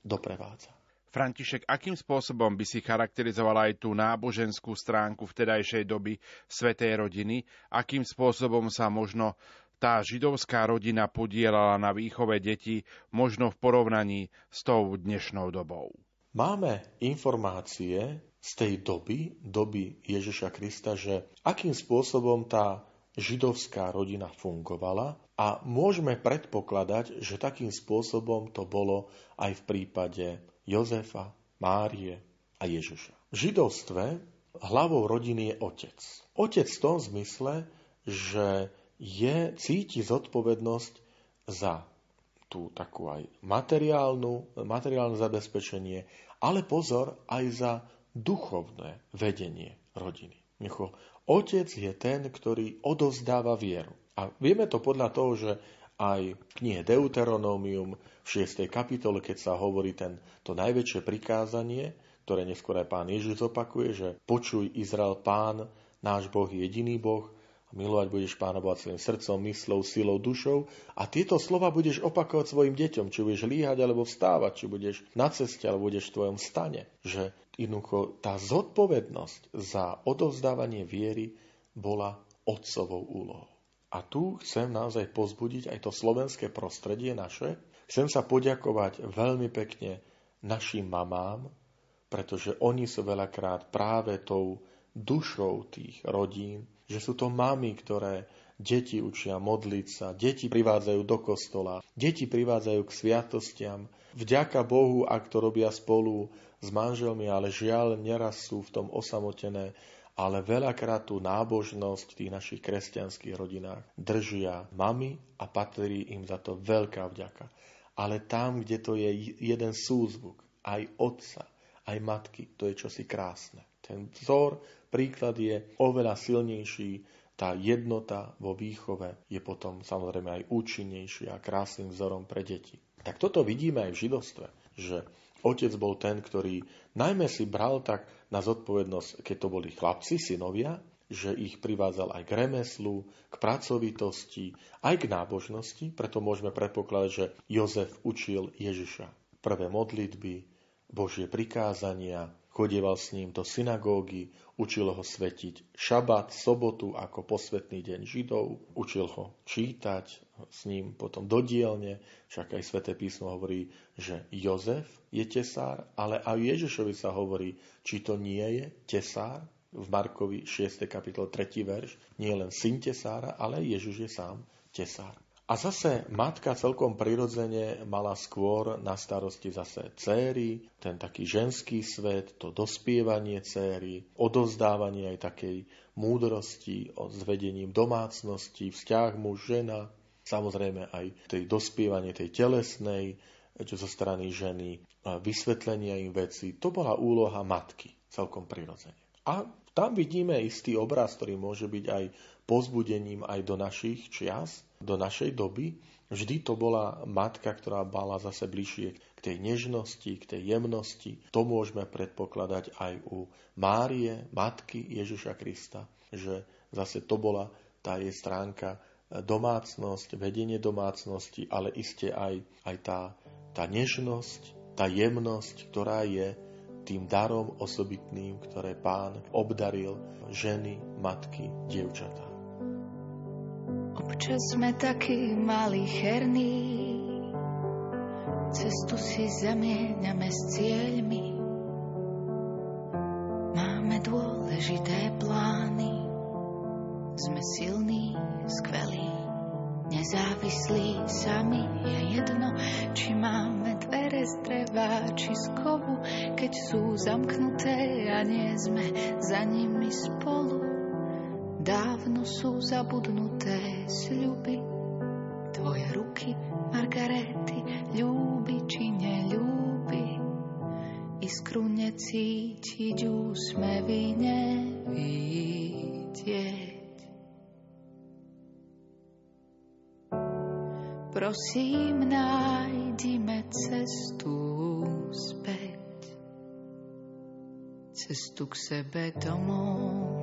doprevádza. František, akým spôsobom by si charakterizoval aj tú náboženskú stránku vtedajšej doby Svetej rodiny? Akým spôsobom sa možno tá židovská rodina podielala na výchove detí, možno v porovnaní s tou dnešnou dobou? Máme informácie z tej doby, doby Ježiša Krista, že akým spôsobom tá židovská rodina fungovala a môžeme predpokladať, že takým spôsobom to bolo aj v prípade Jozefa, Márie a Ježiša. V židovstve hlavou rodiny je otec. Otec v tom zmysle, že je, cíti zodpovednosť za tú takú aj materiálnu, materiálne zabezpečenie, ale pozor aj za duchovné vedenie rodiny. Micho, otec je ten, ktorý odozdáva vieru. A vieme to podľa toho, že aj v knihe Deuteronomium v 6. kapitole, keď sa hovorí ten, to najväčšie prikázanie, ktoré neskôr aj pán Ježiš opakuje, že počuj Izrael, pán, náš Boh je jediný Boh, Milovať budeš Pána Boha svojim srdcom, myslou, silou, dušou a tieto slova budeš opakovať svojim deťom, či budeš líhať alebo vstávať, či budeš na ceste alebo budeš v tvojom stane. Že jednoducho tá zodpovednosť za odovzdávanie viery bola otcovou úlohou. A tu chcem naozaj pozbudiť aj to slovenské prostredie naše. Chcem sa poďakovať veľmi pekne našim mamám, pretože oni sú veľakrát práve tou dušou tých rodín, že sú to mamy, ktoré deti učia modliť sa, deti privádzajú do kostola, deti privádzajú k sviatostiam. Vďaka Bohu, ak to robia spolu s manželmi, ale žiaľ, neraz sú v tom osamotené, ale veľakrát tú nábožnosť v tých našich kresťanských rodinách držia mami a patrí im za to veľká vďaka. Ale tam, kde to je jeden súzvuk, aj otca, aj matky, to je čosi krásne. Ten vzor príklad je oveľa silnejší, tá jednota vo výchove je potom samozrejme aj účinnejší a krásnym vzorom pre deti. Tak toto vidíme aj v židovstve, že otec bol ten, ktorý najmä si bral tak na zodpovednosť, keď to boli chlapci, synovia, že ich privádzal aj k remeslu, k pracovitosti, aj k nábožnosti, preto môžeme predpokladať, že Jozef učil Ježiša prvé modlitby, Božie prikázania, chodieval s ním do synagógy, Učil ho svetiť šabat, sobotu ako posvetný deň Židov. Učil ho čítať s ním potom do dielne. Však aj sväté písmo hovorí, že Jozef je tesár, ale aj Ježišovi sa hovorí, či to nie je tesár. V Markovi 6. kapitol 3. verš. Nie len syn tesára, ale Ježiš je sám tesár. A zase matka celkom prirodzene mala skôr na starosti zase céry, ten taký ženský svet, to dospievanie céry, odozdávanie aj takej múdrosti o zvedením domácnosti, vzťah muž-žena, samozrejme aj tej dospievanie tej telesnej, čo zo strany ženy, vysvetlenia im veci. To bola úloha matky, celkom prirodzene. A tam vidíme istý obraz, ktorý môže byť aj pozbudením aj do našich čias, do našej doby. Vždy to bola matka, ktorá bala zase bližšie k tej nežnosti, k tej jemnosti. To môžeme predpokladať aj u Márie, matky Ježiša Krista, že zase to bola tá jej stránka domácnosť, vedenie domácnosti, ale iste aj, aj tá, tá nežnosť, tá jemnosť, ktorá je tým darom osobitným, ktoré pán obdaril ženy, matky, dievčatá. Občas sme takí malí cherní, cestu si zamieňame s cieľmi. Máme dôležité plány, sme silní, skvelí, nezávislí sami. Je jedno, či máme dvere z dreva, či z kovu, keď sú zamknuté a nie sme za nimi spolu dávno sú zabudnuté sľuby. Tvoje ruky, Margarety, ľúbi či neľúbi. Iskru necítiť, úsmevy nevidieť. Prosím, nájdime cestu späť, cestu k sebe domov.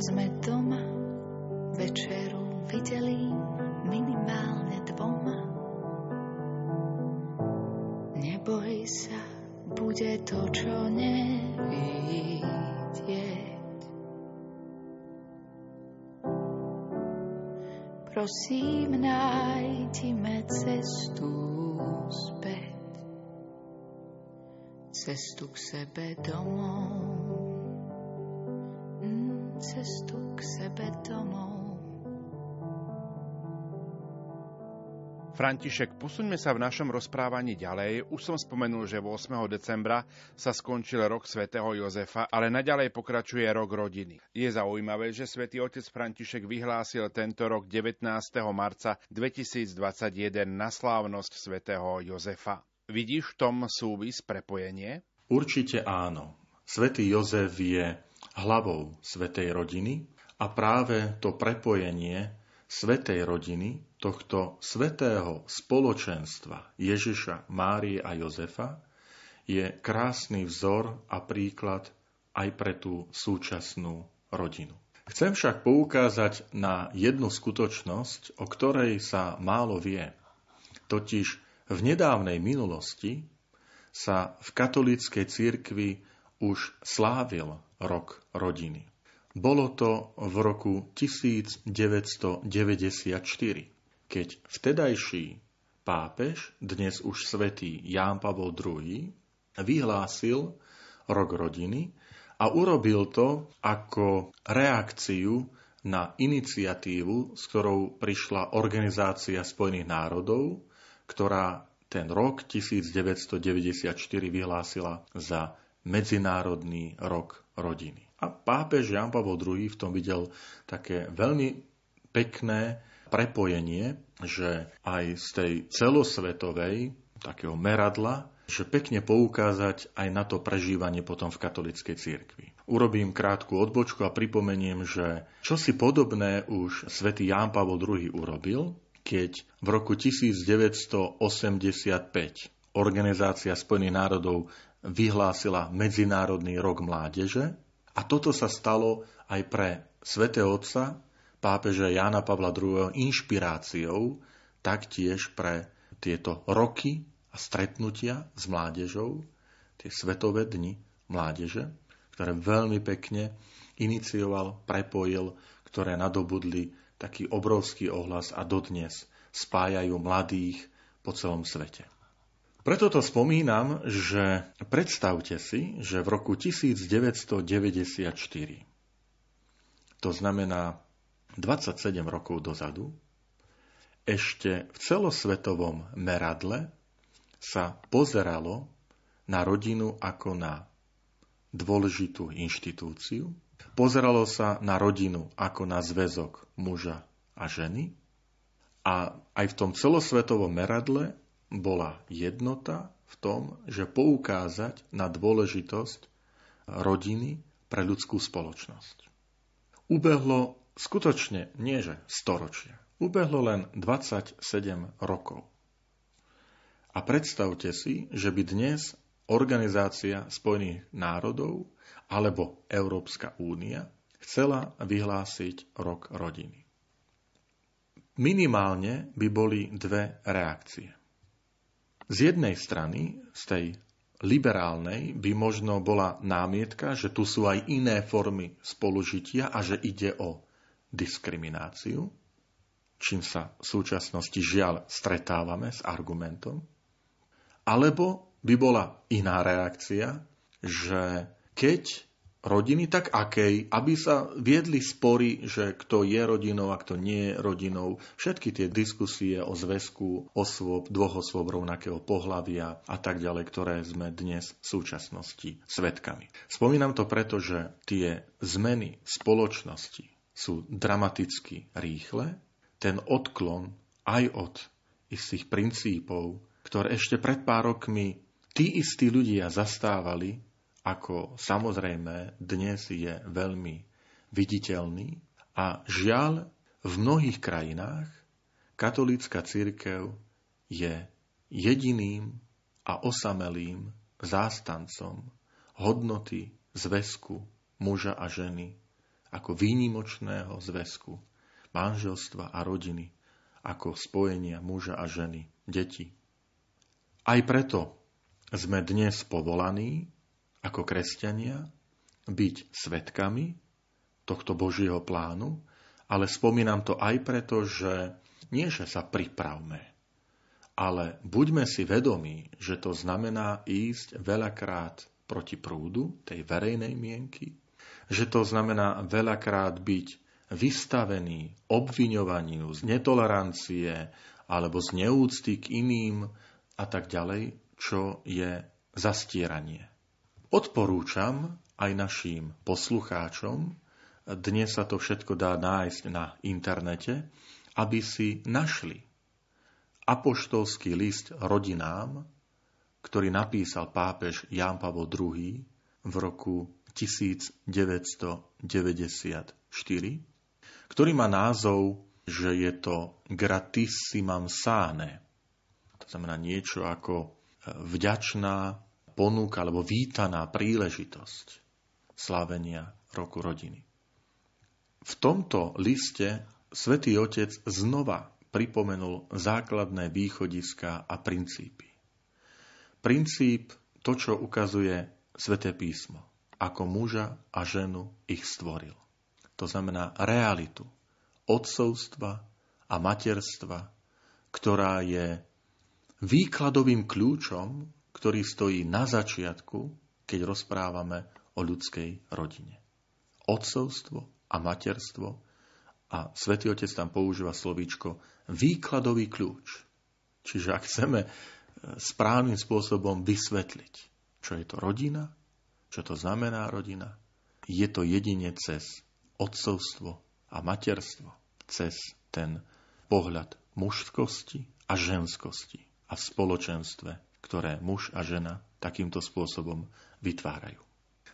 Sme doma večeru videli minimálne dvoma. Neboj sa, bude to, čo nevidieť. Prosím, nájdime cestu späť, cestu k sebe domov, domov. František, posuňme sa v našom rozprávaní ďalej. Už som spomenul, že 8. decembra sa skončil rok svätého Jozefa, ale naďalej pokračuje rok rodiny. Je zaujímavé, že svätý otec František vyhlásil tento rok 19. marca 2021 na slávnosť svätého Jozefa. Vidíš v tom súvis prepojenie? Určite áno. Svetý Jozef je hlavou svetej rodiny a práve to prepojenie svetej rodiny tohto svetého spoločenstva Ježiša, Márie a Jozefa je krásny vzor a príklad aj pre tú súčasnú rodinu. Chcem však poukázať na jednu skutočnosť, o ktorej sa málo vie. Totiž v nedávnej minulosti sa v katolíckej cirkvi už slávil rok rodiny. Bolo to v roku 1994 keď vtedajší pápež, dnes už svätý Ján Pavol II, vyhlásil rok rodiny a urobil to ako reakciu na iniciatívu, s ktorou prišla Organizácia spojených národov, ktorá ten rok 1994 vyhlásila za Medzinárodný rok rodiny. A pápež Jan Pavel II v tom videl také veľmi pekné prepojenie, že aj z tej celosvetovej takého meradla, že pekne poukázať aj na to prežívanie potom v katolickej cirkvi. Urobím krátku odbočku a pripomeniem, že čosi podobné už svätý Ján Pavol II urobil, keď v roku 1985 Organizácia Spojených národov vyhlásila Medzinárodný rok mládeže a toto sa stalo aj pre svätého Otca pápeža Jána Pavla II. inšpiráciou taktiež pre tieto roky a stretnutia s mládežou, tie svetové dni mládeže, ktoré veľmi pekne inicioval, prepojil, ktoré nadobudli taký obrovský ohlas a dodnes spájajú mladých po celom svete. Preto to spomínam, že predstavte si, že v roku 1994, to znamená 27 rokov dozadu, ešte v celosvetovom meradle sa pozeralo na rodinu ako na dôležitú inštitúciu, pozeralo sa na rodinu ako na zväzok muža a ženy a aj v tom celosvetovom meradle bola jednota v tom, že poukázať na dôležitosť rodiny pre ľudskú spoločnosť. Ubehlo skutočne nie že storočia. Ubehlo len 27 rokov. A predstavte si, že by dnes Organizácia Spojených národov alebo Európska únia chcela vyhlásiť rok rodiny. Minimálne by boli dve reakcie. Z jednej strany, z tej liberálnej, by možno bola námietka, že tu sú aj iné formy spolužitia a že ide o diskrimináciu, čím sa v súčasnosti žiaľ stretávame s argumentom. Alebo by bola iná reakcia, že keď rodiny, tak akej, aby sa viedli spory, že kto je rodinou a kto nie je rodinou. Všetky tie diskusie o zväzku osôb, dvoch osôb rovnakého pohľavia a tak ďalej, ktoré sme dnes v súčasnosti svetkami. Spomínam to preto, že tie zmeny spoločnosti sú dramaticky rýchle. Ten odklon aj od istých princípov, ktoré ešte pred pár rokmi tí istí ľudia zastávali, ako samozrejme dnes je veľmi viditeľný a žiaľ v mnohých krajinách katolícka církev je jediným a osamelým zástancom hodnoty zväzku muža a ženy ako výnimočného zväzku manželstva a rodiny, ako spojenia muža a ženy, deti. Aj preto sme dnes povolaní ako kresťania byť svetkami tohto Božieho plánu, ale spomínam to aj preto, že nie, že sa pripravme, ale buďme si vedomí, že to znamená ísť veľakrát proti prúdu tej verejnej mienky, že to znamená veľakrát byť vystavený obviňovaniu z netolerancie alebo z neúcty k iným a tak ďalej, čo je zastieranie. Odporúčam aj našim poslucháčom, dnes sa to všetko dá nájsť na internete, aby si našli apoštolský list rodinám, ktorý napísal pápež Ján Pavol II v roku 1994, ktorý má názov, že je to gratissimam sane. To znamená niečo ako vďačná ponúka alebo vítaná príležitosť slávenia roku rodiny. V tomto liste svätý Otec znova pripomenul základné východiska a princípy. Princíp to, čo ukazuje sväté písmo, ako muža a ženu ich stvoril. To znamená realitu odcovstva a materstva, ktorá je výkladovým kľúčom ktorý stojí na začiatku, keď rozprávame o ľudskej rodine. Otcovstvo a materstvo a Svetý Otec tam používa slovíčko výkladový kľúč. Čiže ak chceme e, správnym spôsobom vysvetliť, čo je to rodina, čo to znamená rodina, je to jedine cez otcovstvo a materstvo, cez ten pohľad mužskosti a ženskosti a v spoločenstve ktoré muž a žena takýmto spôsobom vytvárajú.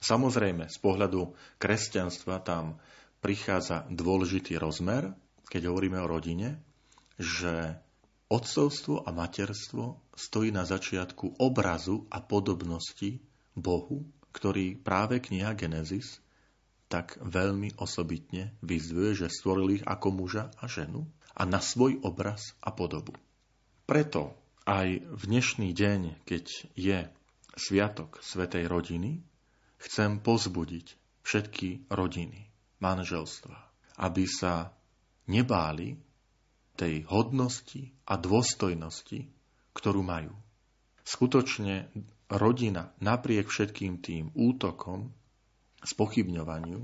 Samozrejme, z pohľadu kresťanstva tam prichádza dôležitý rozmer, keď hovoríme o rodine, že otcovstvo a materstvo stojí na začiatku obrazu a podobnosti Bohu, ktorý práve kniha Genesis tak veľmi osobitne vyzdvuje, že stvoril ich ako muža a ženu a na svoj obraz a podobu. Preto aj v dnešný deň, keď je Sviatok Svetej rodiny, chcem pozbudiť všetky rodiny, manželstva, aby sa nebáli tej hodnosti a dôstojnosti, ktorú majú. Skutočne rodina napriek všetkým tým útokom, spochybňovaniu,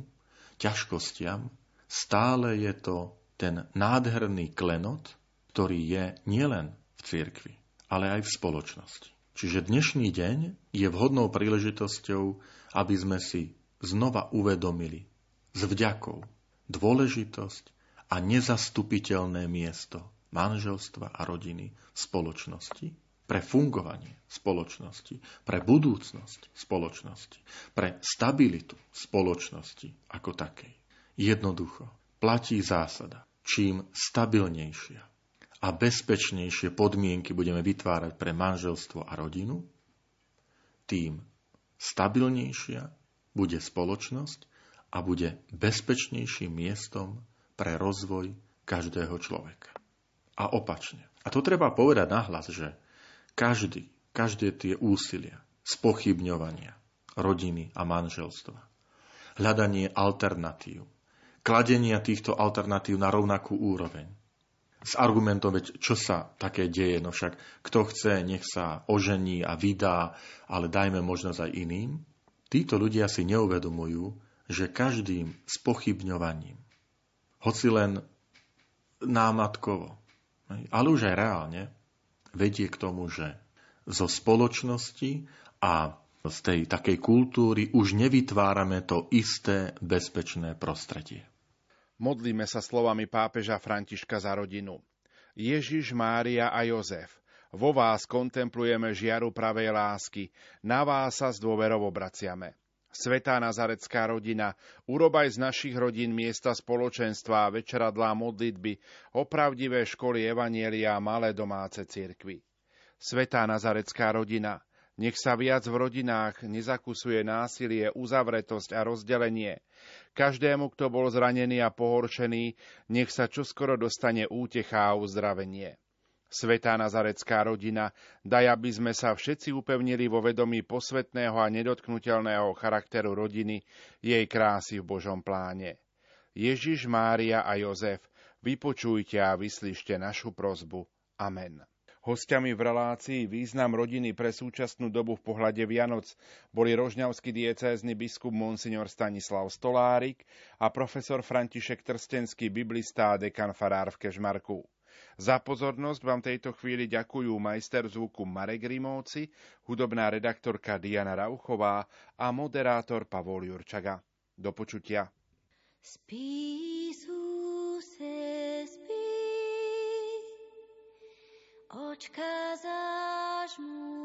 ťažkostiam, stále je to ten nádherný klenot, ktorý je nielen v cirkvi, ale aj v spoločnosti. Čiže dnešný deň je vhodnou príležitosťou, aby sme si znova uvedomili s vďakou dôležitosť a nezastupiteľné miesto manželstva a rodiny v spoločnosti, pre fungovanie spoločnosti, pre budúcnosť spoločnosti, pre stabilitu spoločnosti ako takej. Jednoducho platí zásada, čím stabilnejšia a bezpečnejšie podmienky budeme vytvárať pre manželstvo a rodinu, tým stabilnejšia bude spoločnosť a bude bezpečnejším miestom pre rozvoj každého človeka. A opačne. A to treba povedať nahlas, že každý, každé tie úsilia, spochybňovania rodiny a manželstva, hľadanie alternatív, kladenia týchto alternatív na rovnakú úroveň, s argumentom, veď čo sa také deje, no však kto chce, nech sa ožení a vydá, ale dajme možnosť aj iným. Títo ľudia si neuvedomujú, že každým spochybňovaním, hoci len námatkovo, ale už aj reálne, vedie k tomu, že zo spoločnosti a z tej takej kultúry už nevytvárame to isté bezpečné prostredie. Modlíme sa slovami pápeža Františka za rodinu. Ježiš, Mária a Jozef, vo vás kontemplujeme žiaru pravej lásky, na vás sa s dôverou obraciame. Svetá nazarecká rodina, urobaj z našich rodín miesta spoločenstva a večeradlá modlitby, opravdivé školy Evanielia a malé domáce cirkvy. Svetá nazarecká rodina, nech sa viac v rodinách nezakusuje násilie, uzavretosť a rozdelenie. Každému, kto bol zranený a pohorčený, nech sa čoskoro dostane útecha a uzdravenie. Svetá nazarecká rodina, daj, aby sme sa všetci upevnili vo vedomí posvetného a nedotknutelného charakteru rodiny, jej krásy v Božom pláne. Ježiš, Mária a Jozef, vypočujte a vyslyšte našu prozbu. Amen. Hostiami v relácii Význam rodiny pre súčasnú dobu v pohľade Vianoc boli rožňavský diecézny biskup Monsignor Stanislav Stolárik a profesor František Trstenský, biblista a dekan farár v Kežmarku. Za pozornosť vám tejto chvíli ďakujú majster zvuku Marek Rimóci, hudobná redaktorka Diana Rauchová a moderátor Pavol Jurčaga. Do počutia. Spísu očka zažmúri.